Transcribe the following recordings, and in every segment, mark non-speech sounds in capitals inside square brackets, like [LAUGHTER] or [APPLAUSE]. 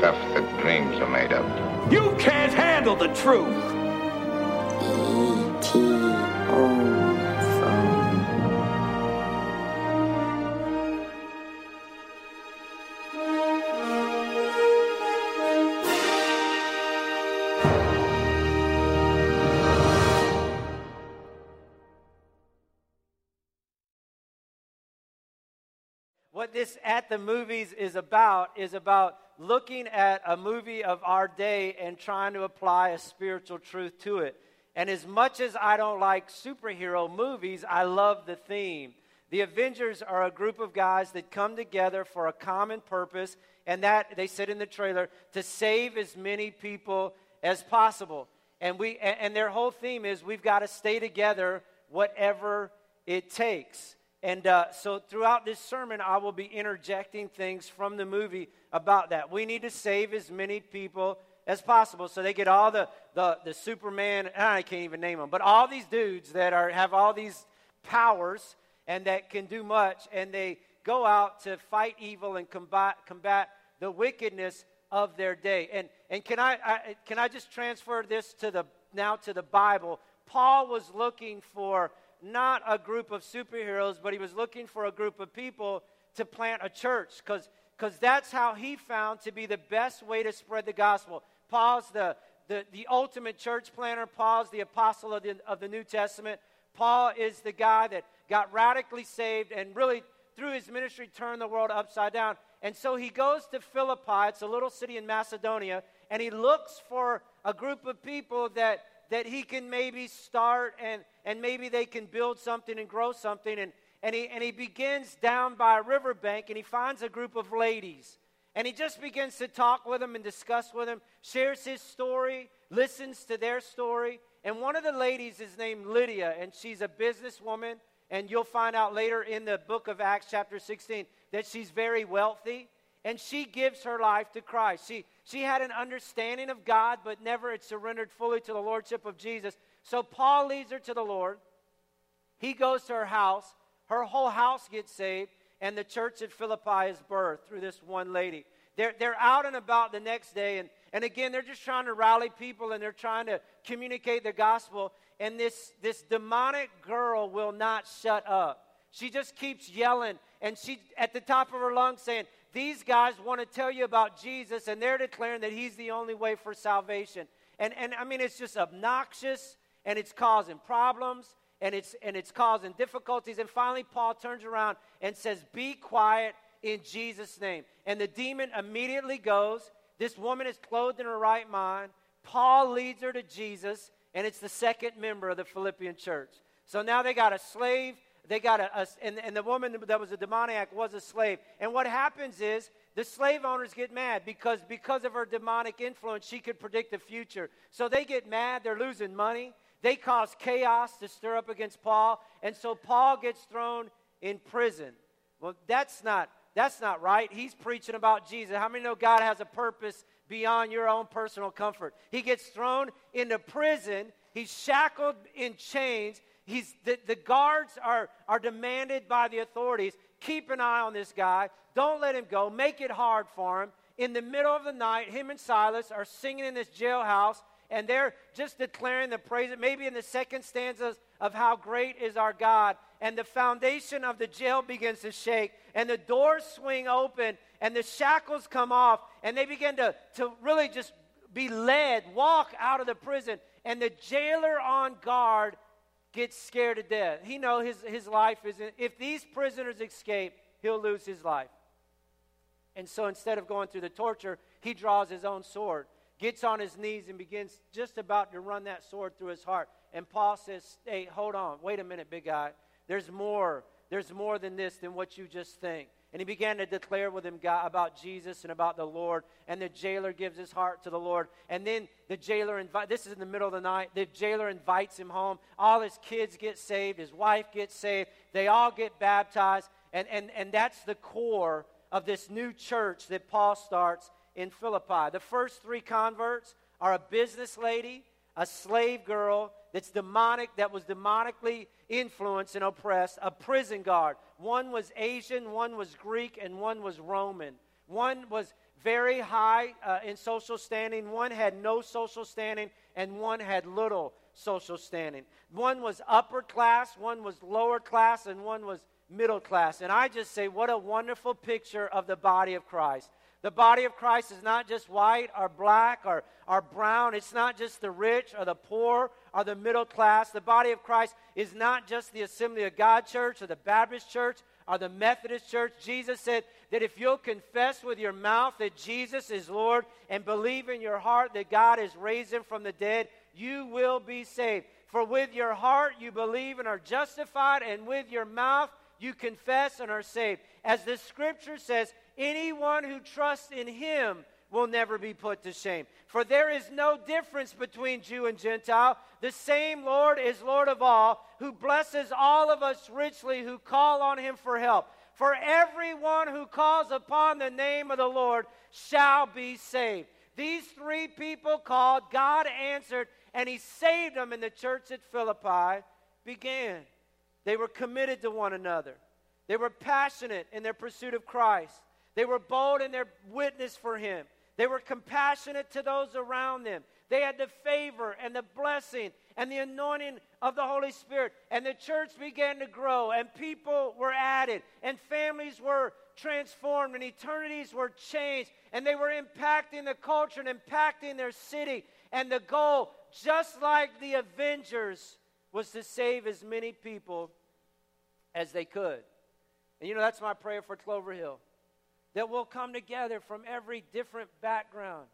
stuff that dreams are made of. You can't handle the truth. What this at the movies is about is about looking at a movie of our day and trying to apply a spiritual truth to it. And as much as I don't like superhero movies, I love the theme. The Avengers are a group of guys that come together for a common purpose, and that they said in the trailer to save as many people as possible. And we and their whole theme is we've got to stay together whatever it takes. And uh, so throughout this sermon, I will be interjecting things from the movie about that. We need to save as many people as possible. So they get all the, the, the Superman, I can't even name them, but all these dudes that are, have all these powers and that can do much, and they go out to fight evil and combat, combat the wickedness of their day. And, and can, I, I, can I just transfer this to the, now to the Bible? Paul was looking for not a group of superheroes, but he was looking for a group of people to plant a church because because that's how he found to be the best way to spread the gospel. Paul's the, the, the ultimate church planter. Paul's the apostle of the, of the New Testament. Paul is the guy that got radically saved and really, through his ministry, turned the world upside down. And so he goes to Philippi, it's a little city in Macedonia, and he looks for a group of people that, that he can maybe start and, and maybe they can build something and grow something. And, and he, and he begins down by a riverbank and he finds a group of ladies. And he just begins to talk with them and discuss with them, shares his story, listens to their story. And one of the ladies is named Lydia, and she's a businesswoman. And you'll find out later in the book of Acts, chapter 16, that she's very wealthy. And she gives her life to Christ. She, she had an understanding of God, but never had surrendered fully to the Lordship of Jesus. So Paul leads her to the Lord. He goes to her house. Her whole house gets saved, and the church at Philippi is birthed through this one lady. They're, they're out and about the next day, and, and again, they're just trying to rally people and they're trying to communicate the gospel. And this, this demonic girl will not shut up. She just keeps yelling, and she, at the top of her lungs, saying, These guys want to tell you about Jesus, and they're declaring that He's the only way for salvation. And, and I mean, it's just obnoxious, and it's causing problems and it's, and it's causing difficulties. And finally, Paul turns around and says, Be quiet in Jesus' name. And the demon immediately goes. This woman is clothed in her right mind. Paul leads her to Jesus, and it's the second member of the Philippian church. So now they got a slave. They got a, a and, and the woman that was a demoniac was a slave. And what happens is the slave owners get mad because because of her demonic influence, she could predict the future. So they get mad. They're losing money. They cause chaos to stir up against Paul, and so Paul gets thrown in prison. Well, that's not that's not right. He's preaching about Jesus. How many know God has a purpose beyond your own personal comfort? He gets thrown into prison. He's shackled in chains. He's, the, the guards are, are demanded by the authorities keep an eye on this guy. Don't let him go. Make it hard for him. In the middle of the night, him and Silas are singing in this jailhouse and they're just declaring the praise, maybe in the second stanzas of how great is our God. And the foundation of the jail begins to shake, and the doors swing open, and the shackles come off, and they begin to, to really just be led, walk out of the prison. And the jailer on guard gets scared to death. He knows his, his life is, if these prisoners escape, he'll lose his life. And so instead of going through the torture, he draws his own sword gets on his knees and begins just about to run that sword through his heart. And Paul says, Hey, hold on. Wait a minute, big guy. There's more. There's more than this, than what you just think. And he began to declare with him God, about Jesus and about the Lord. And the jailer gives his heart to the Lord. And then the jailer invites, this is in the middle of the night, the jailer invites him home. All his kids get saved, his wife gets saved, they all get baptized. And, and, and that's the core of this new church that Paul starts in Philippi. The first three converts are a business lady, a slave girl, that's demonic, that was demonically influenced and oppressed, a prison guard. One was Asian, one was Greek, and one was Roman. One was very high uh, in social standing, one had no social standing, and one had little social standing. One was upper class, one was lower class, and one was middle class. And I just say, what a wonderful picture of the body of Christ. The body of Christ is not just white or black or, or brown. It's not just the rich or the poor or the middle class. The body of Christ is not just the Assembly of God church or the Baptist church or the Methodist church. Jesus said that if you'll confess with your mouth that Jesus is Lord and believe in your heart that God raised him from the dead, you will be saved. For with your heart you believe and are justified, and with your mouth you confess and are saved. As the scripture says, anyone who trusts in him will never be put to shame. For there is no difference between Jew and Gentile. The same Lord is Lord of all, who blesses all of us richly who call on him for help. For everyone who calls upon the name of the Lord shall be saved. These three people called, God answered, and he saved them, and the church at Philippi began. They were committed to one another. They were passionate in their pursuit of Christ. They were bold in their witness for him. They were compassionate to those around them. They had the favor and the blessing and the anointing of the Holy Spirit. And the church began to grow, and people were added, and families were transformed, and eternities were changed, and they were impacting the culture and impacting their city. And the goal, just like the Avengers, was to save as many people as they could. And you know, that's my prayer for Clover Hill that we'll come together from every different background.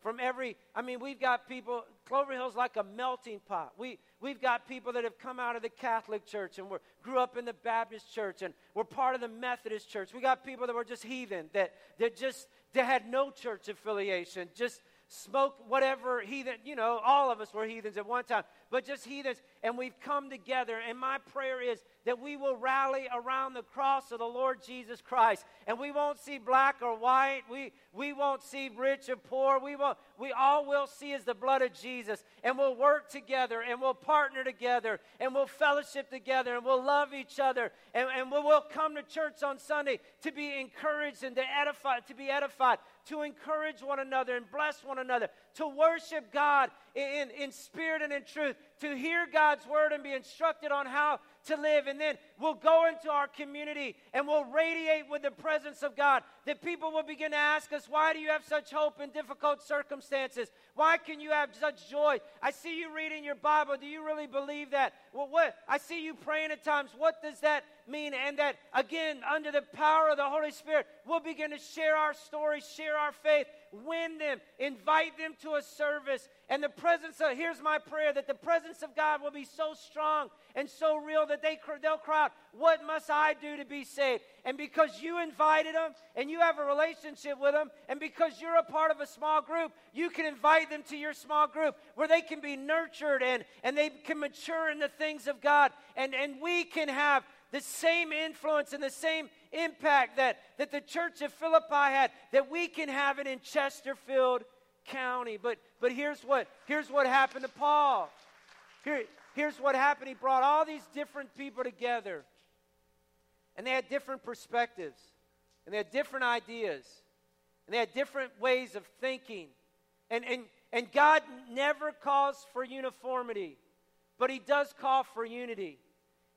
From every, I mean, we've got people, Clover Hill's like a melting pot. We, we've got people that have come out of the Catholic Church and we grew up in the Baptist Church and we're part of the Methodist Church. We got people that were just heathen, that, that just, that had no church affiliation, just smoke whatever heathen, you know, all of us were heathens at one time, but just heathens. And we've come together. And my prayer is that we will rally around the cross of the Lord Jesus Christ. And we won't see black or white. We, we won't see rich or poor. We, won't, we all will see is the blood of Jesus. And we'll work together and we'll partner together and we'll fellowship together and we'll love each other. And, and we'll, come to church on Sunday to be encouraged and to edify, to be edified, to encourage one another and bless one another, to worship God in, in spirit and in truth, to hear God's word and be instructed on how to live. And then we'll go into our community and we'll radiate with the presence of God. That people will begin to ask us, Why do you have such hope in difficult circumstances? Why can you have such joy? I see you reading your Bible. Do you really believe that? Well, what? I see you praying at times. What does that mean? And that, again, under the power of the Holy Spirit, we'll begin to share our story, share our faith, win them, invite them to a service. And the presence of, here's my prayer, that the presence of God will be so strong and so real that they, they'll cry out, What must I do to be saved? And because you invited them and you have a relationship with them, and because you're a part of a small group, you can invite them to your small group where they can be nurtured and, and they can mature in the things of God. And, and we can have the same influence and the same impact that, that the church of Philippi had, that we can have it in Chesterfield County. But, but here's, what, here's what happened to Paul. Here, here's what happened. He brought all these different people together, and they had different perspectives, and they had different ideas, and they had different ways of thinking. And, and, and God never calls for uniformity, but He does call for unity.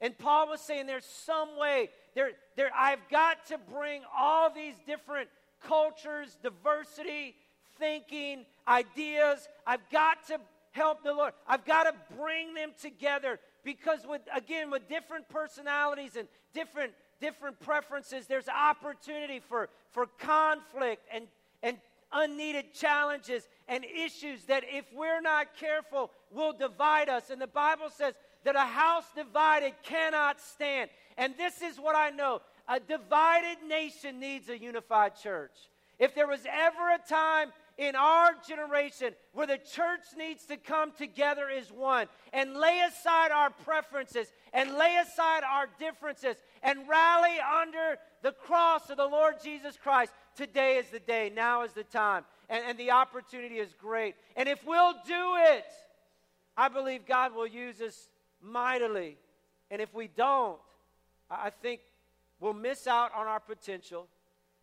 And Paul was saying there's some way, there, there, I've got to bring all these different cultures, diversity, thinking, ideas. I've got to help the Lord. I've got to bring them together because with again with different personalities and different different preferences, there's opportunity for, for conflict and, and unneeded challenges and issues that if we're not careful will divide us. And the Bible says that a house divided cannot stand. And this is what I know a divided nation needs a unified church. If there was ever a time in our generation where the church needs to come together as one and lay aside our preferences and lay aside our differences and rally under the cross of the Lord Jesus Christ, today is the day. Now is the time. And, and the opportunity is great. And if we'll do it, I believe God will use us mightily. And if we don't, I think we'll miss out on our potential.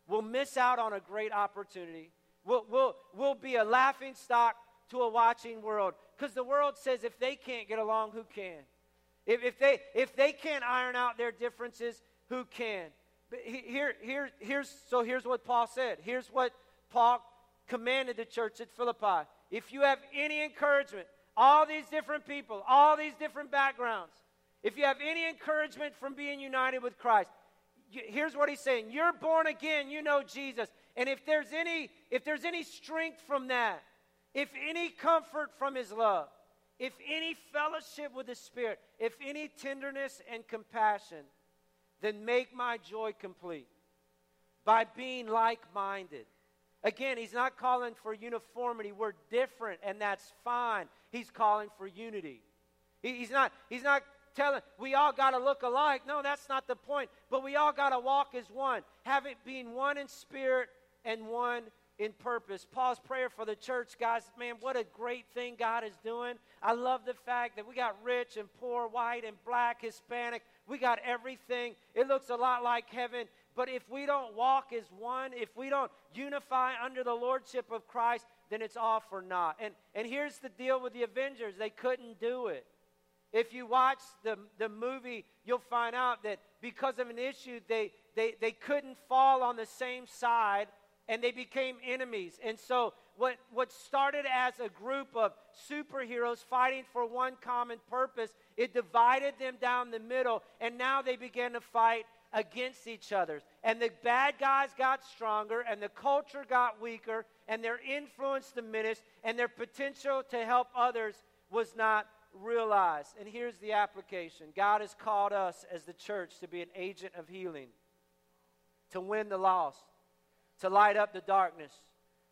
We'll miss out on a great opportunity. We'll, we'll, we'll be a laughing stock to a watching world. Because the world says if they can't get along, who can? If, if, they, if they can't iron out their differences, who can? But here, here, here's, so here's what Paul said. Here's what Paul commanded the church at Philippi. If you have any encouragement, all these different people, all these different backgrounds, if you have any encouragement from being united with Christ, here's what he's saying. You're born again, you know Jesus. And if there's any if there's any strength from that, if any comfort from his love, if any fellowship with the Spirit, if any tenderness and compassion, then make my joy complete by being like minded. Again, he's not calling for uniformity. We're different, and that's fine. He's calling for unity. he's, not, he's not telling we all got to look alike. No, that's not the point. But we all got to walk as one, have it being one in spirit and one in purpose. Paul's prayer for the church, guys, man, what a great thing God is doing. I love the fact that we got rich and poor, white and black, Hispanic. We got everything. It looks a lot like heaven. But if we don't walk as one, if we don't unify under the lordship of Christ, then it's all for naught. And, and here's the deal with the Avengers they couldn't do it. If you watch the, the movie, you'll find out that because of an issue, they, they, they couldn't fall on the same side and they became enemies. And so, what, what started as a group of superheroes fighting for one common purpose, it divided them down the middle, and now they began to fight against each other. And the bad guys got stronger, and the culture got weaker, and their influence diminished, and their potential to help others was not realized. And here's the application God has called us as the church to be an agent of healing, to win the lost, to light up the darkness,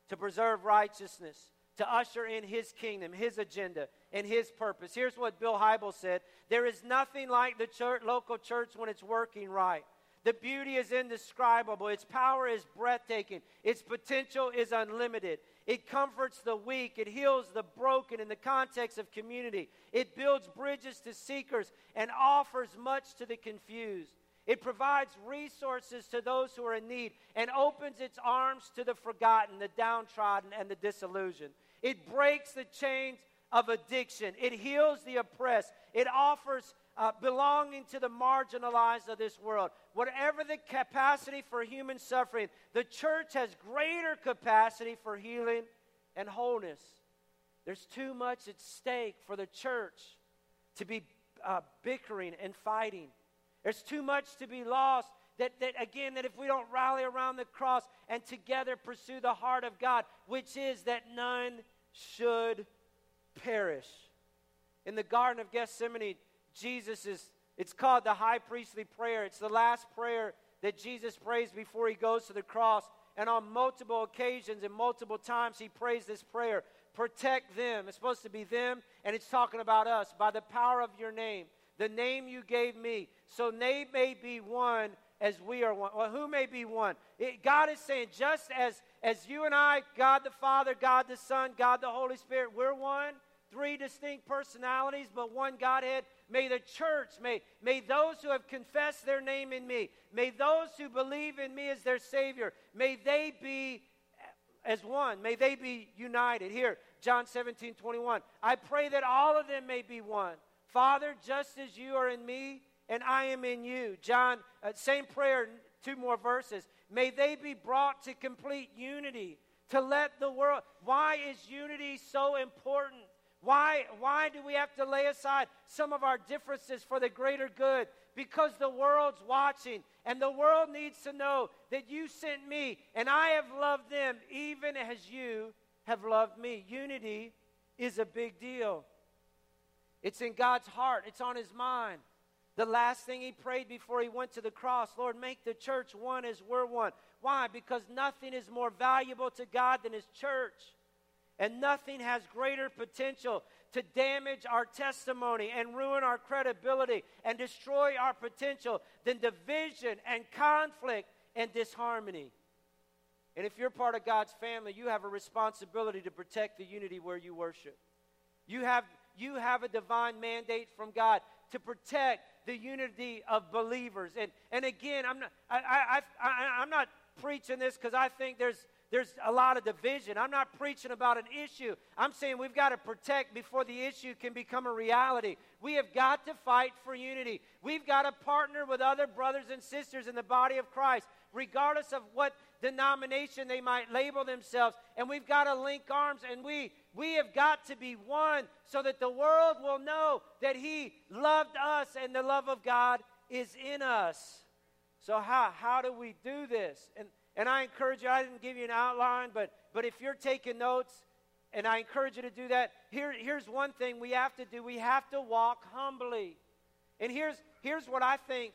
to preserve righteousness, to usher in his kingdom, his agenda, and his purpose. Here's what Bill Hybels said There is nothing like the church, local church when it's working right. The beauty is indescribable. Its power is breathtaking. Its potential is unlimited. It comforts the weak. It heals the broken in the context of community. It builds bridges to seekers and offers much to the confused. It provides resources to those who are in need and opens its arms to the forgotten, the downtrodden, and the disillusioned. It breaks the chains of addiction. It heals the oppressed. It offers uh, belonging to the marginalized of this world. Whatever the capacity for human suffering, the church has greater capacity for healing and wholeness. There's too much at stake for the church to be uh, bickering and fighting. There's too much to be lost. That, that again, that if we don't rally around the cross and together pursue the heart of God, which is that none should perish. In the Garden of Gethsemane, Jesus is, it's called the high priestly prayer. It's the last prayer that Jesus prays before he goes to the cross. And on multiple occasions and multiple times, he prays this prayer protect them. It's supposed to be them, and it's talking about us by the power of your name, the name you gave me. So they may be one as we are one. Well, who may be one? It, God is saying, just as, as you and I, God the Father, God the Son, God the Holy Spirit, we're one, three distinct personalities, but one Godhead. May the church, may, may those who have confessed their name in me, may those who believe in me as their Savior, may they be as one. May they be united. Here, John 17, 21. I pray that all of them may be one. Father, just as you are in me and I am in you. John, uh, same prayer, two more verses. May they be brought to complete unity to let the world. Why is unity so important? Why, why do we have to lay aside some of our differences for the greater good? Because the world's watching, and the world needs to know that you sent me, and I have loved them even as you have loved me. Unity is a big deal. It's in God's heart, it's on his mind. The last thing he prayed before he went to the cross Lord, make the church one as we're one. Why? Because nothing is more valuable to God than his church. And nothing has greater potential to damage our testimony and ruin our credibility and destroy our potential than division and conflict and disharmony. And if you're part of God's family, you have a responsibility to protect the unity where you worship. You have, you have a divine mandate from God to protect the unity of believers. And, and again, I'm not, I, I, I, I'm not preaching this because I think there's, there's a lot of division. I'm not preaching about an issue. I'm saying we've got to protect before the issue can become a reality. We have got to fight for unity. We've got to partner with other brothers and sisters in the body of Christ, regardless of what denomination they might label themselves. And we've got to link arms and we we have got to be one so that the world will know that He loved us and the love of God is in us. So, how, how do we do this? And, and I encourage you, I didn't give you an outline, but, but if you're taking notes, and I encourage you to do that, here, here's one thing we have to do we have to walk humbly. And here's, here's what I think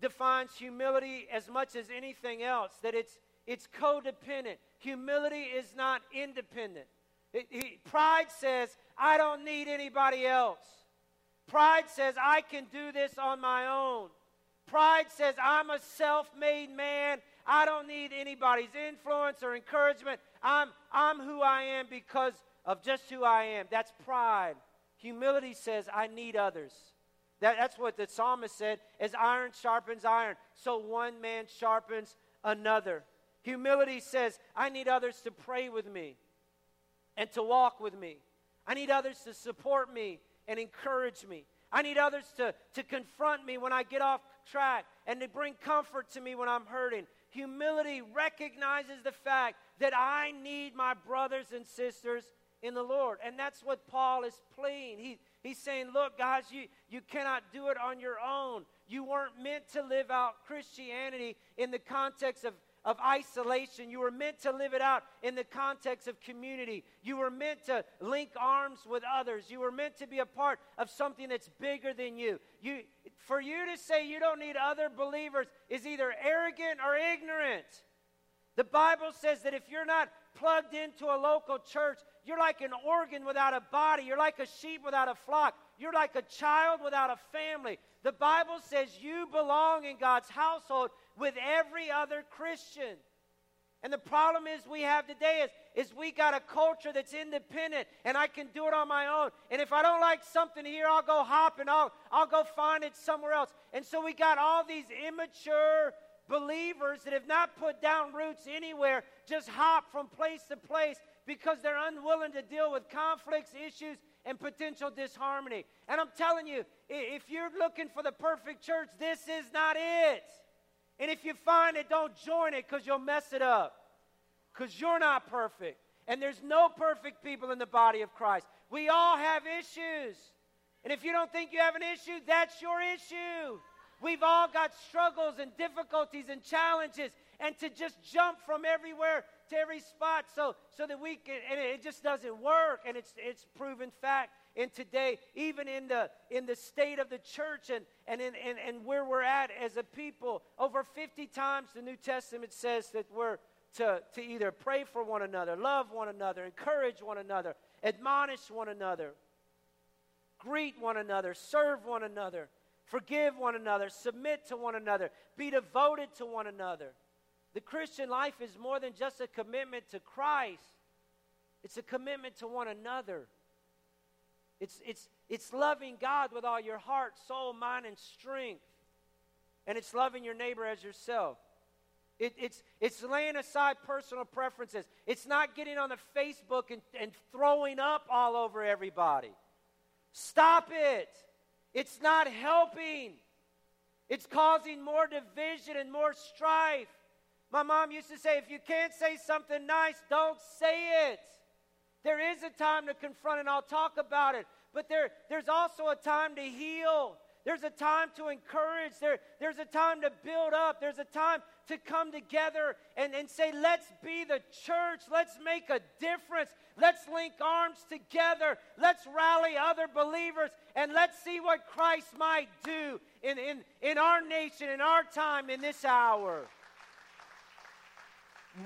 defines humility as much as anything else that it's, it's codependent. Humility is not independent. It, he, pride says, I don't need anybody else. Pride says, I can do this on my own. Pride says, I'm a self made man. I don't need anybody's influence or encouragement. I'm, I'm who I am because of just who I am. That's pride. Humility says, I need others. That, that's what the psalmist said as iron sharpens iron, so one man sharpens another. Humility says, I need others to pray with me and to walk with me. I need others to support me and encourage me. I need others to, to confront me when I get off track and to bring comfort to me when I'm hurting. Humility recognizes the fact that I need my brothers and sisters in the Lord. And that's what Paul is pleading. He, he's saying, Look, guys, you, you cannot do it on your own. You weren't meant to live out Christianity in the context of of isolation. You were meant to live it out in the context of community. You were meant to link arms with others. You were meant to be a part of something that's bigger than you. you for you to say you don't need other believers is either arrogant or ignorant. The Bible says that if you're not plugged into a local church, you're like an organ without a body. You're like a sheep without a flock. You're like a child without a family. The Bible says you belong in God's household with every other Christian. And the problem is we have today is, is we got a culture that's independent and I can do it on my own. And if I don't like something here, I'll go hop and I'll, I'll go find it somewhere else. And so we got all these immature believers that have not put down roots anywhere, just hop from place to place because they're unwilling to deal with conflicts, issues, and potential disharmony. And I'm telling you, if you're looking for the perfect church, this is not it. And if you find it, don't join it because you'll mess it up. Because you're not perfect. And there's no perfect people in the body of Christ. We all have issues. And if you don't think you have an issue, that's your issue. We've all got struggles and difficulties and challenges. And to just jump from everywhere to every spot so, so that we can, and it just doesn't work. And it's, it's proven fact and today, even in the, in the state of the church and, and, in, and, and where we're at as a people, over 50 times the New Testament says that we're to, to either pray for one another, love one another, encourage one another, admonish one another, greet one another, serve one another, forgive one another, submit to one another, be devoted to one another. The Christian life is more than just a commitment to Christ, it's a commitment to one another. It's, it's, it's loving God with all your heart, soul, mind, and strength. And it's loving your neighbor as yourself. It, it's, it's laying aside personal preferences. It's not getting on the Facebook and, and throwing up all over everybody. Stop it. It's not helping. It's causing more division and more strife. My mom used to say, if you can't say something nice, don't say it. There is a time to confront, and I'll talk about it. But there, there's also a time to heal. There's a time to encourage. There, there's a time to build up. There's a time to come together and, and say, let's be the church. Let's make a difference. Let's link arms together. Let's rally other believers and let's see what Christ might do in, in, in our nation, in our time, in this hour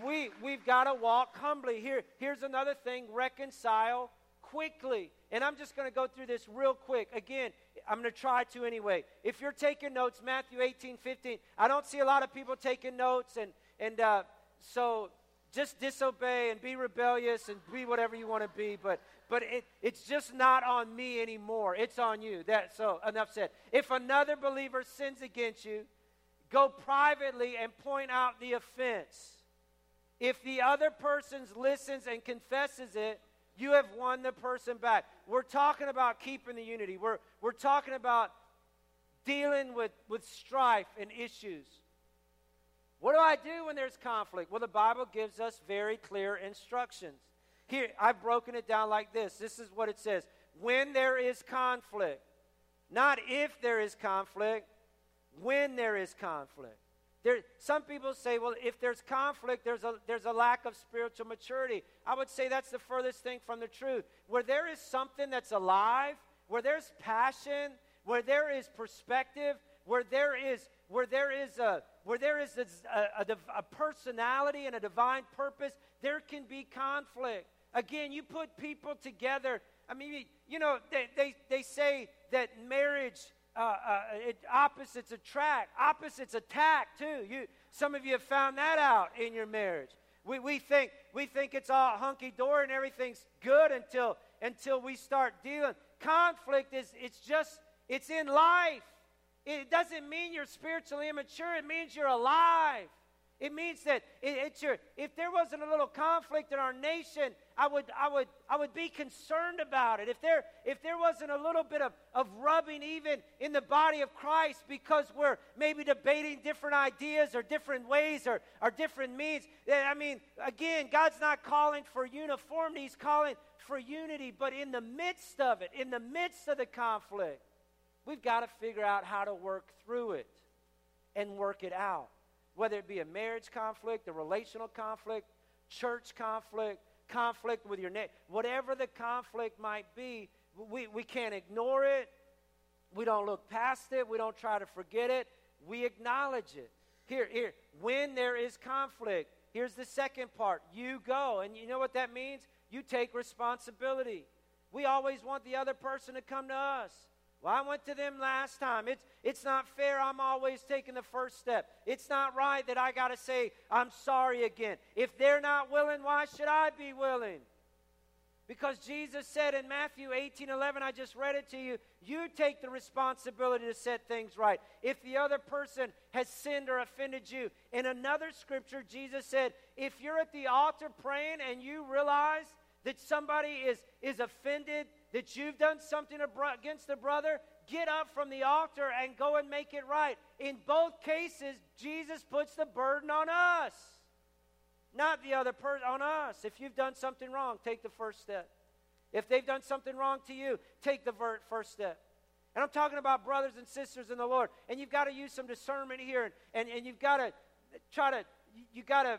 we, we've got to walk humbly. Here, here's another thing reconcile quickly. And I'm just going to go through this real quick. Again, I'm going to try to anyway. If you're taking notes, Matthew 18, 15, I don't see a lot of people taking notes. And, and uh, so just disobey and be rebellious and be whatever you want to be, but but it, it's just not on me anymore. It's on you. That so enough said. If another believer sins against you, go privately and point out the offense. If the other person listens and confesses it, you have won the person back. We're talking about keeping the unity. We're, we're talking about dealing with, with strife and issues. What do I do when there's conflict? Well, the Bible gives us very clear instructions. Here, I've broken it down like this. This is what it says When there is conflict, not if there is conflict, when there is conflict. There, some people say, well, if there's conflict, there's a, there's a lack of spiritual maturity. I would say that's the furthest thing from the truth. Where there is something that's alive, where there's passion, where there is perspective, where there is, where there is, a, where there is a, a, a personality and a divine purpose, there can be conflict. Again, you put people together. I mean, you know, they, they, they say that marriage uh, uh, it, opposites attract, opposites attack too. You, some of you have found that out in your marriage. We, we think we think it's all hunky dory and everything's good until until we start dealing. Conflict is it's just it's in life. It doesn't mean you're spiritually immature. It means you're alive. It means that it, it's your, if there wasn't a little conflict in our nation, I would, I would, I would be concerned about it. If there, if there wasn't a little bit of, of rubbing even in the body of Christ because we're maybe debating different ideas or different ways or, or different means, I mean, again, God's not calling for uniformity, He's calling for unity. But in the midst of it, in the midst of the conflict, we've got to figure out how to work through it and work it out whether it be a marriage conflict, a relational conflict, church conflict, conflict with your neighbor, whatever the conflict might be, we, we can't ignore it. We don't look past it. We don't try to forget it. We acknowledge it. Here, here, when there is conflict, here's the second part. You go. And you know what that means? You take responsibility. We always want the other person to come to us. Well, I went to them last time. It's, it's not fair. I'm always taking the first step. It's not right that I got to say, I'm sorry again. If they're not willing, why should I be willing? Because Jesus said in Matthew 18 11, I just read it to you, you take the responsibility to set things right. If the other person has sinned or offended you. In another scripture, Jesus said, if you're at the altar praying and you realize that somebody is, is offended that you've done something against a brother, get up from the altar and go and make it right. In both cases, Jesus puts the burden on us, not the other person, on us. If you've done something wrong, take the first step. If they've done something wrong to you, take the first step. And I'm talking about brothers and sisters in the Lord. And you've got to use some discernment here. And, and, and you've got to try to, you've got to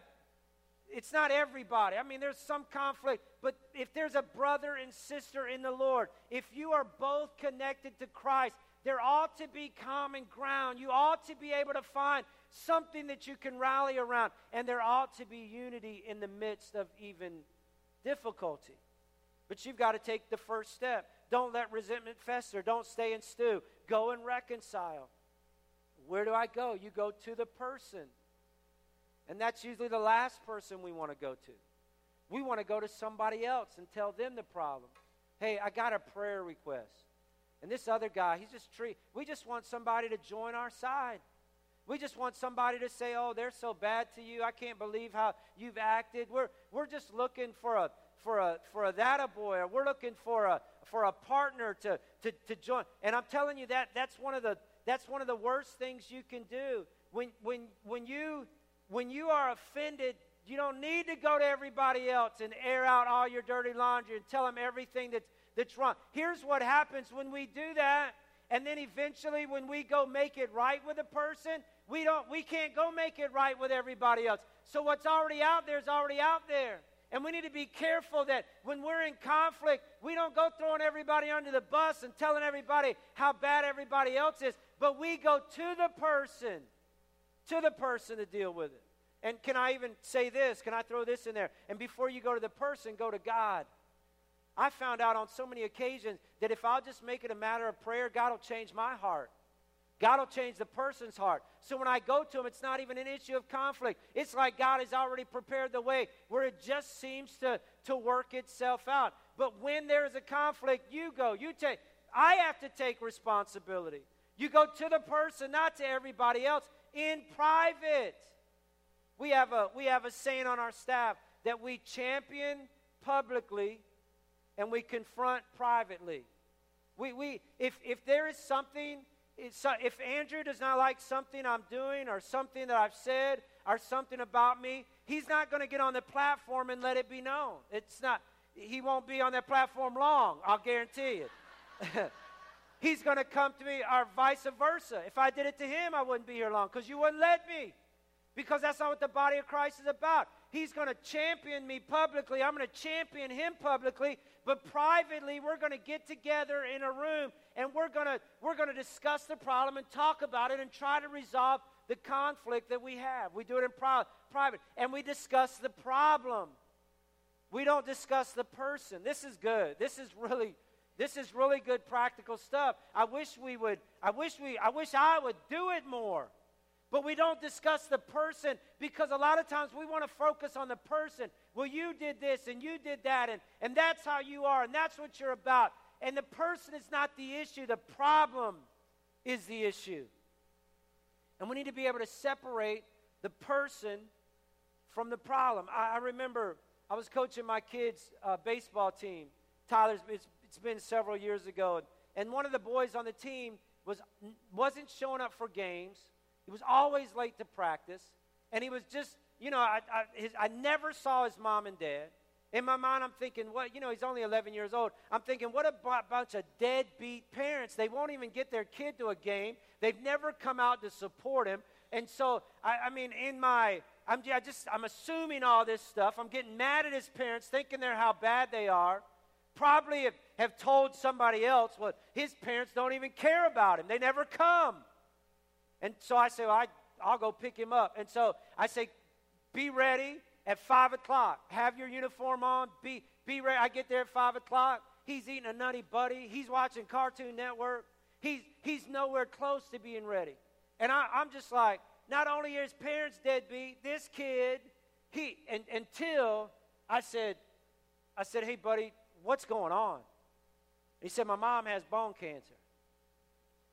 it's not everybody. I mean, there's some conflict, but if there's a brother and sister in the Lord, if you are both connected to Christ, there ought to be common ground. You ought to be able to find something that you can rally around, and there ought to be unity in the midst of even difficulty. But you've got to take the first step. Don't let resentment fester. Don't stay and stew. Go and reconcile. Where do I go? You go to the person. And that's usually the last person we want to go to. We want to go to somebody else and tell them the problem. Hey, I got a prayer request. And this other guy, he's just treat. We just want somebody to join our side. We just want somebody to say, "Oh, they're so bad to you. I can't believe how you've acted." We're we're just looking for a for a for a that a boy, or we're looking for a for a partner to to to join. And I'm telling you that that's one of the that's one of the worst things you can do when when when you when you are offended, you don't need to go to everybody else and air out all your dirty laundry and tell them everything that's, that's wrong. Here's what happens when we do that. And then eventually, when we go make it right with a person, we, don't, we can't go make it right with everybody else. So, what's already out there is already out there. And we need to be careful that when we're in conflict, we don't go throwing everybody under the bus and telling everybody how bad everybody else is, but we go to the person to the person to deal with it. And can I even say this? Can I throw this in there? And before you go to the person, go to God. I found out on so many occasions that if I'll just make it a matter of prayer, God will change my heart. God will change the person's heart. So when I go to him, it's not even an issue of conflict. It's like God has already prepared the way where it just seems to, to work itself out. But when there is a conflict, you go. You take I have to take responsibility. You go to the person, not to everybody else, in private. We have a we have a saying on our staff that we champion publicly and we confront privately. We, we, if, if there is something, if Andrew does not like something I'm doing or something that I've said or something about me, he's not going to get on the platform and let it be known. It's not, he won't be on that platform long, I'll guarantee it. [LAUGHS] he's going to come to me or vice versa. If I did it to him, I wouldn't be here long because you wouldn't let me. Because that's not what the body of Christ is about. He's going to champion me publicly. I'm going to champion him publicly. But privately, we're going to get together in a room and we're going to we're going to discuss the problem and talk about it and try to resolve the conflict that we have. We do it in pri- private and we discuss the problem. We don't discuss the person. This is good. This is really this is really good practical stuff. I wish we would I wish we I wish I would do it more. But we don't discuss the person because a lot of times we want to focus on the person. Well, you did this and you did that, and, and that's how you are, and that's what you're about. And the person is not the issue, the problem is the issue. And we need to be able to separate the person from the problem. I, I remember I was coaching my kids' uh, baseball team. Tyler's, it's, been several years ago. And one of the boys on the team was, wasn't showing up for games he was always late to practice. And he was just, you know, I, I, his, I never saw his mom and dad. In my mind, I'm thinking, what, you know, he's only 11 years old. I'm thinking, what a b- bunch of deadbeat parents. They won't even get their kid to a game. They've never come out to support him. And so, I, I mean, in my, I'm just, I'm assuming all this stuff. I'm getting mad at his parents, thinking they're how bad they are. Probably have, have told somebody else, well, his parents don't even care about him. They never come. And so I say, well, I, I'll go pick him up. And so I say, be ready at 5 o'clock. Have your uniform on. Be, be ready. I get there at 5 o'clock. He's eating a nutty buddy. He's watching Cartoon Network. He's, he's nowhere close to being ready. And I, I'm just like, not only are his parents deadbeat, this kid, he, and, until I said, I said, hey, buddy, what's going on? He said, my mom has bone cancer.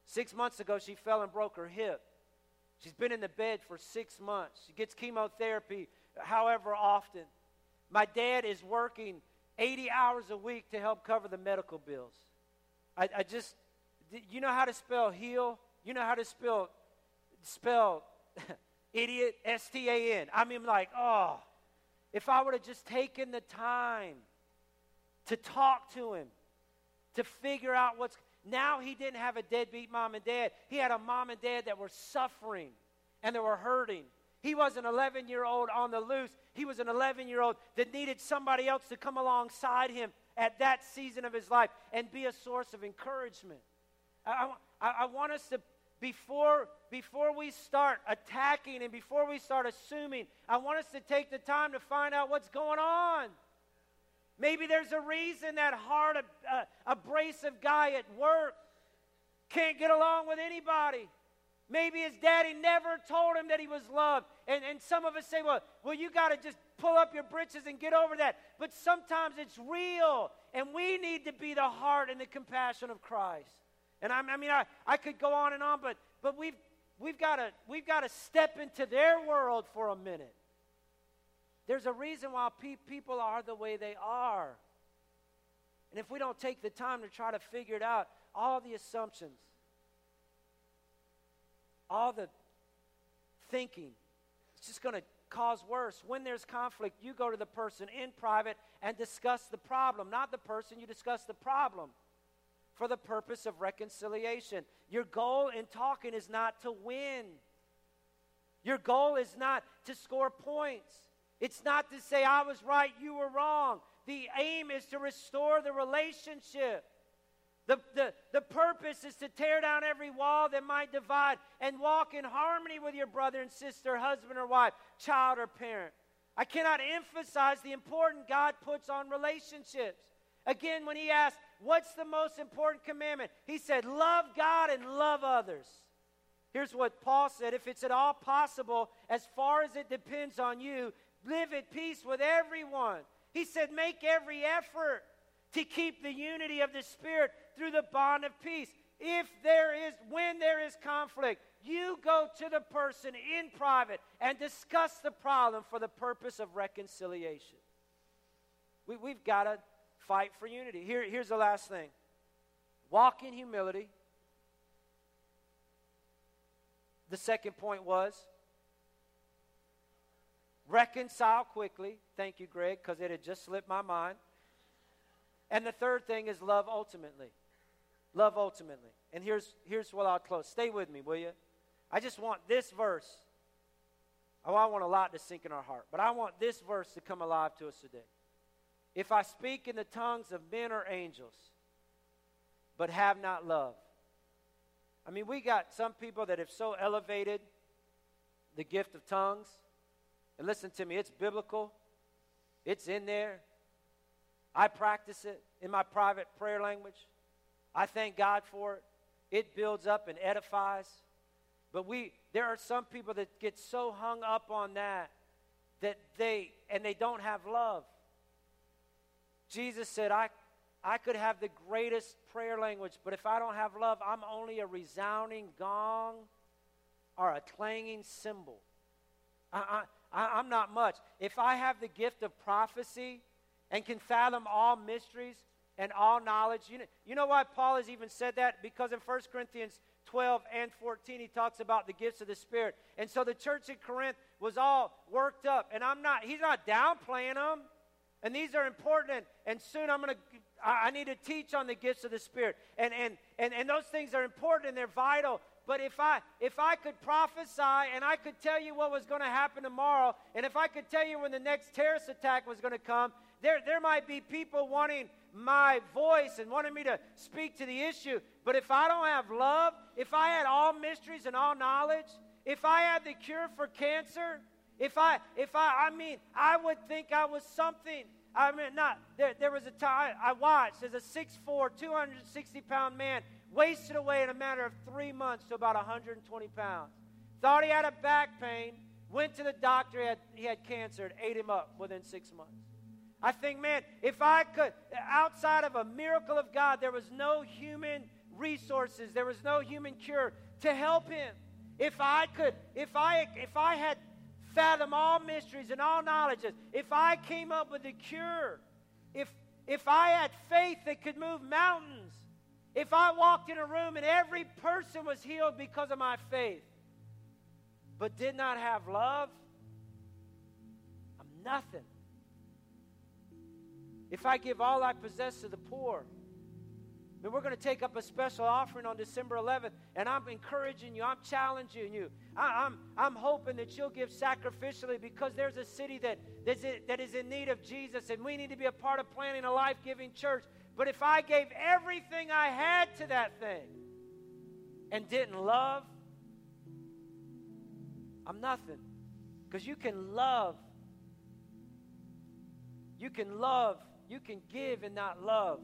Six months ago, she fell and broke her hip. She's been in the bed for six months. She gets chemotherapy however often. My dad is working 80 hours a week to help cover the medical bills. I, I just, you know how to spell heal? You know how to spell, spell [LAUGHS] idiot? S T A N. I mean, like, oh, if I would have just taken the time to talk to him, to figure out what's now he didn't have a deadbeat mom and dad. He had a mom and dad that were suffering and they were hurting. He was an 11 year old on the loose. He was an 11 year old that needed somebody else to come alongside him at that season of his life and be a source of encouragement. I, I, I want us to, before, before we start attacking and before we start assuming, I want us to take the time to find out what's going on. Maybe there's a reason that hard, uh, abrasive guy at work can't get along with anybody. Maybe his daddy never told him that he was loved. And, and some of us say, well, well, you got to just pull up your britches and get over that. But sometimes it's real. And we need to be the heart and the compassion of Christ. And I, I mean, I, I could go on and on, but, but we've, we've got we've got to step into their world for a minute. There's a reason why pe- people are the way they are. And if we don't take the time to try to figure it out, all the assumptions, all the thinking, it's just going to cause worse. When there's conflict, you go to the person in private and discuss the problem. Not the person, you discuss the problem for the purpose of reconciliation. Your goal in talking is not to win, your goal is not to score points. It's not to say, I was right, you were wrong. The aim is to restore the relationship. The, the, the purpose is to tear down every wall that might divide and walk in harmony with your brother and sister, husband or wife, child or parent. I cannot emphasize the importance God puts on relationships. Again, when he asked, What's the most important commandment? He said, Love God and love others. Here's what Paul said If it's at all possible, as far as it depends on you, live at peace with everyone. He said, Make every effort to keep the unity of the Spirit through the bond of peace. If there is, when there is conflict, you go to the person in private and discuss the problem for the purpose of reconciliation. We, we've got to fight for unity. Here, here's the last thing walk in humility. The second point was reconcile quickly. Thank you, Greg, because it had just slipped my mind. And the third thing is love ultimately. Love ultimately. And here's, here's what I'll close. Stay with me, will you? I just want this verse. Oh, I want a lot to sink in our heart, but I want this verse to come alive to us today. If I speak in the tongues of men or angels, but have not love. I mean, we got some people that have so elevated the gift of tongues. And listen to me, it's biblical, it's in there. I practice it in my private prayer language. I thank God for it. It builds up and edifies. But we there are some people that get so hung up on that that they and they don't have love. Jesus said, I I could have the greatest prayer language, but if I don't have love, I'm only a resounding gong or a clanging cymbal. I, I, I'm not much. If I have the gift of prophecy and can fathom all mysteries and all knowledge, you know, you know why Paul has even said that? Because in 1 Corinthians 12 and 14, he talks about the gifts of the Spirit. And so the church in Corinth was all worked up. And I'm not, he's not downplaying them. And these are important. And, and soon I'm going to, I need to teach on the gifts of the Spirit. And, and, and, and those things are important and they're vital. But if I, if I could prophesy and I could tell you what was going to happen tomorrow, and if I could tell you when the next terrorist attack was going to come, there, there might be people wanting my voice and wanting me to speak to the issue. But if I don't have love, if I had all mysteries and all knowledge, if I had the cure for cancer, if I, if I, I mean, I would think I was something. I mean, not, there, there was a time I watched as a 6'4, 260 pound man wasted away in a matter of three months to about 120 pounds. Thought he had a back pain, went to the doctor, he had, he had cancer, and ate him up within six months. I think, man, if I could, outside of a miracle of God, there was no human resources, there was no human cure to help him. If I could, if I if I had fathom all mysteries and all knowledges, if I came up with a cure, if if I had faith that could move mountains, if I walked in a room and every person was healed because of my faith, but did not have love, I'm nothing. If I give all I possess to the poor, then we're going to take up a special offering on December 11th, and I'm encouraging you, I'm challenging you. I, am I'm, I'm hoping that you'll give sacrificially because there's a city that, that is in need of Jesus, and we need to be a part of planning a life giving church but if I gave everything I had to that thing and didn't love, I'm nothing. Because you can love. You can love. You can give and not love.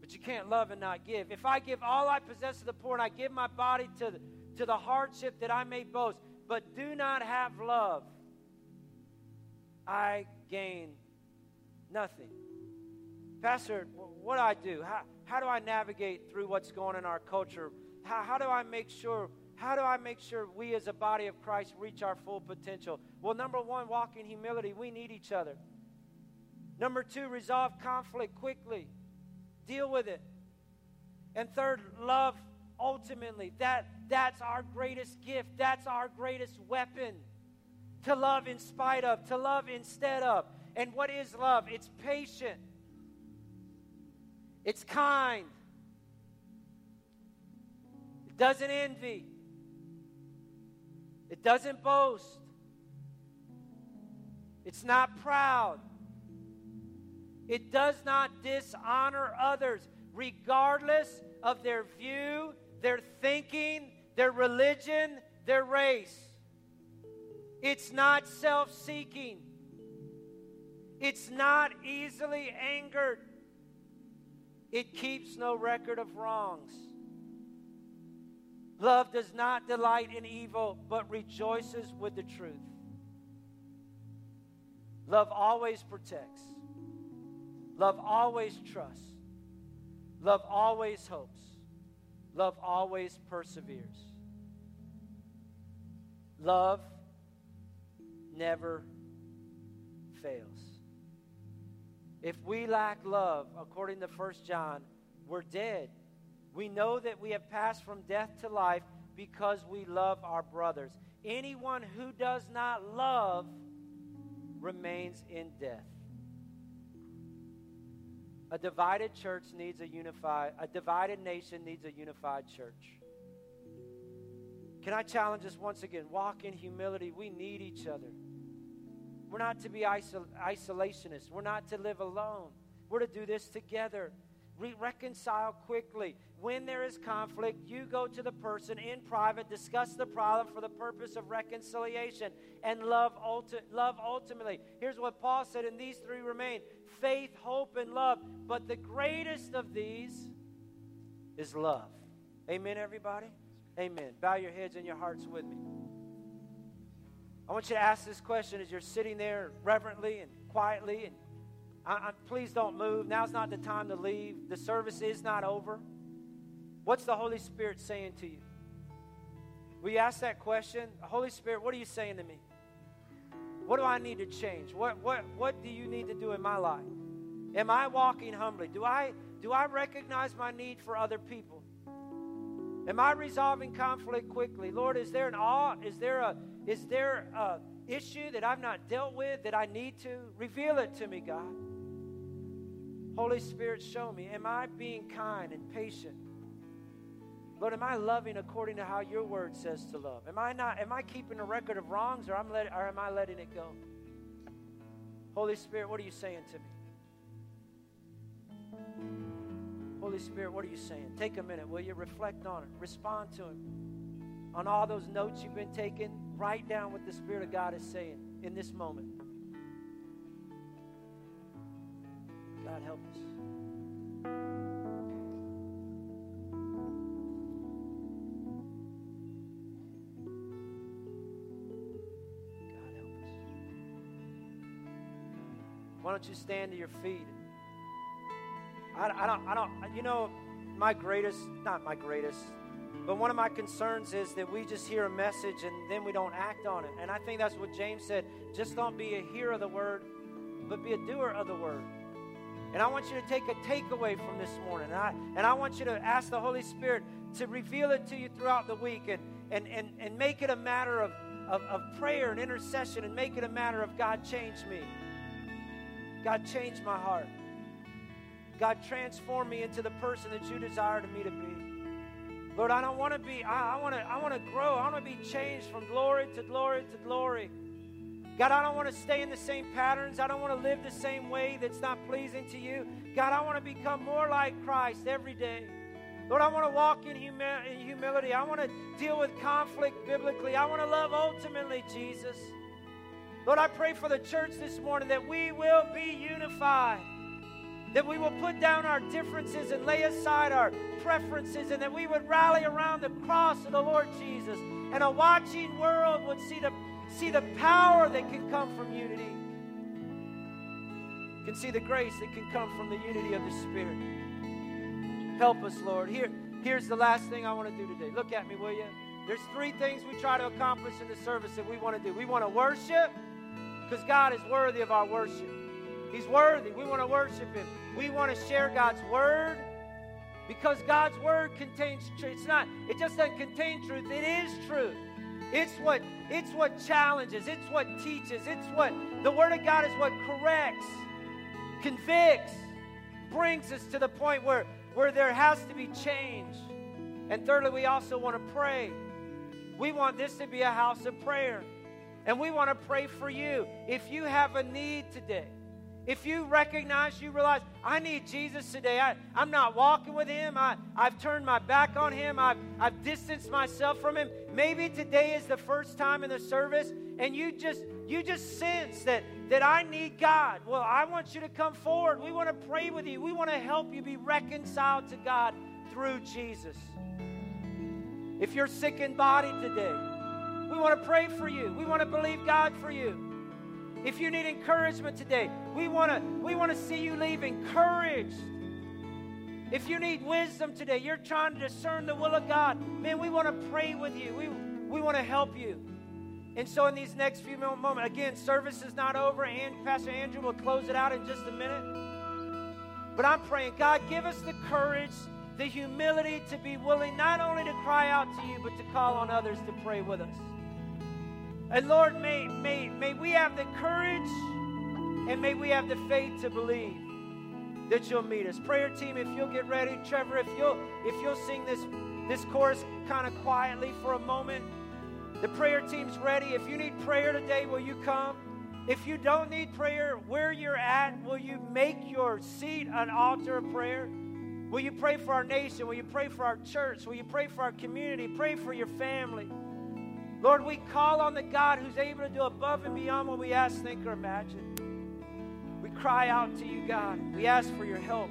But you can't love and not give. If I give all I possess to the poor and I give my body to the, to the hardship that I may boast, but do not have love, I gain nothing. Pastor, what do I do? How, how do I navigate through what's going on in our culture? How, how do I make sure how do I make sure we as a body of Christ reach our full potential? Well, number one, walk in humility. We need each other. Number two, resolve conflict quickly, deal with it. And third, love ultimately. That, that's our greatest gift, that's our greatest weapon. To love in spite of, to love instead of. And what is love? It's patient. It's kind. It doesn't envy. It doesn't boast. It's not proud. It does not dishonor others, regardless of their view, their thinking, their religion, their race. It's not self seeking. It's not easily angered. It keeps no record of wrongs. Love does not delight in evil, but rejoices with the truth. Love always protects. Love always trusts. Love always hopes. Love always perseveres. Love never fails. If we lack love, according to 1 John, we're dead. We know that we have passed from death to life because we love our brothers. Anyone who does not love remains in death. A divided church needs a unified, a divided nation needs a unified church. Can I challenge us once again? Walk in humility. We need each other. We're not to be isol- isolationists. We're not to live alone. We're to do this together. Re- reconcile quickly. When there is conflict, you go to the person in private, discuss the problem for the purpose of reconciliation, and love, ulti- love ultimately. Here's what Paul said, and these three remain faith, hope, and love. But the greatest of these is love. Amen, everybody? Amen. Bow your heads and your hearts with me. I want you to ask this question as you're sitting there reverently and quietly and I, I, please don't move. Now's not the time to leave. The service is not over. What's the Holy Spirit saying to you? We ask that question, Holy Spirit, what are you saying to me? What do I need to change? What, what, what do you need to do in my life? Am I walking humbly? Do I, do I recognize my need for other people? Am I resolving conflict quickly? Lord, is there an awe? Is there a is there a issue that I've not dealt with that I need to? Reveal it to me, God. Holy Spirit, show me. Am I being kind and patient? Lord, am I loving according to how your word says to love? Am I not am I keeping a record of wrongs or, let, or am I letting it go? Holy Spirit, what are you saying to me? Holy Spirit, what are you saying? Take a minute, will you? Reflect on it. Respond to Him. On all those notes you've been taking, write down what the Spirit of God is saying in this moment. God, help us. God, help us. Why don't you stand to your feet? I, I don't, I don't, you know, my greatest, not my greatest, but one of my concerns is that we just hear a message and then we don't act on it. And I think that's what James said. Just don't be a hearer of the word, but be a doer of the word. And I want you to take a takeaway from this morning. And I, and I want you to ask the Holy Spirit to reveal it to you throughout the week and, and, and, and make it a matter of, of, of prayer and intercession and make it a matter of God, change me. God, change my heart. God, transform me into the person that you desire me to be. Lord, I don't want to be, I, I want to I want to grow. I want to be changed from glory to glory to glory. God, I don't want to stay in the same patterns. I don't want to live the same way that's not pleasing to you. God, I want to become more like Christ every day. Lord, I want to walk in, humi- in humility. I want to deal with conflict biblically. I want to love ultimately, Jesus. Lord, I pray for the church this morning that we will be unified that we will put down our differences and lay aside our preferences, and that we would rally around the cross of the Lord Jesus. And a watching world would see the, see the power that can come from unity, can see the grace that can come from the unity of the Spirit. Help us, Lord. Here, here's the last thing I want to do today. Look at me, will you? There's three things we try to accomplish in the service that we want to do. We want to worship because God is worthy of our worship. He's worthy. We want to worship Him. We want to share God's Word because God's Word contains truth. It's not, it just doesn't contain truth, it is truth. It's what it's what challenges, it's what teaches, it's what the Word of God is what corrects, convicts, brings us to the point where, where there has to be change. And thirdly, we also want to pray. We want this to be a house of prayer. And we want to pray for you. If you have a need today, if you recognize, you realize, I need Jesus today. I, I'm not walking with him. I, I've turned my back on him. I've, I've distanced myself from him. Maybe today is the first time in the service and you just you just sense that that I need God. Well, I want you to come forward. We want to pray with you. We want to help you be reconciled to God through Jesus. If you're sick in body today, we want to pray for you. We want to believe God for you. If you need encouragement today, we want to we want to see you leave encouraged. If you need wisdom today, you're trying to discern the will of God, man, we want to pray with you. We, we want to help you. And so, in these next few moments, again, service is not over, and Pastor Andrew will close it out in just a minute. But I'm praying, God, give us the courage, the humility to be willing not only to cry out to you, but to call on others to pray with us. And Lord, may, may, may we have the courage and may we have the faith to believe that you'll meet us. Prayer team, if you'll get ready, Trevor, if you'll if you'll sing this this chorus kind of quietly for a moment. The prayer team's ready. If you need prayer today, will you come? If you don't need prayer, where you're at, will you make your seat an altar of prayer? Will you pray for our nation? Will you pray for our church? Will you pray for our community? Pray for your family. Lord, we call on the God who's able to do above and beyond what we ask, think, or imagine. We cry out to you, God. We ask for your help.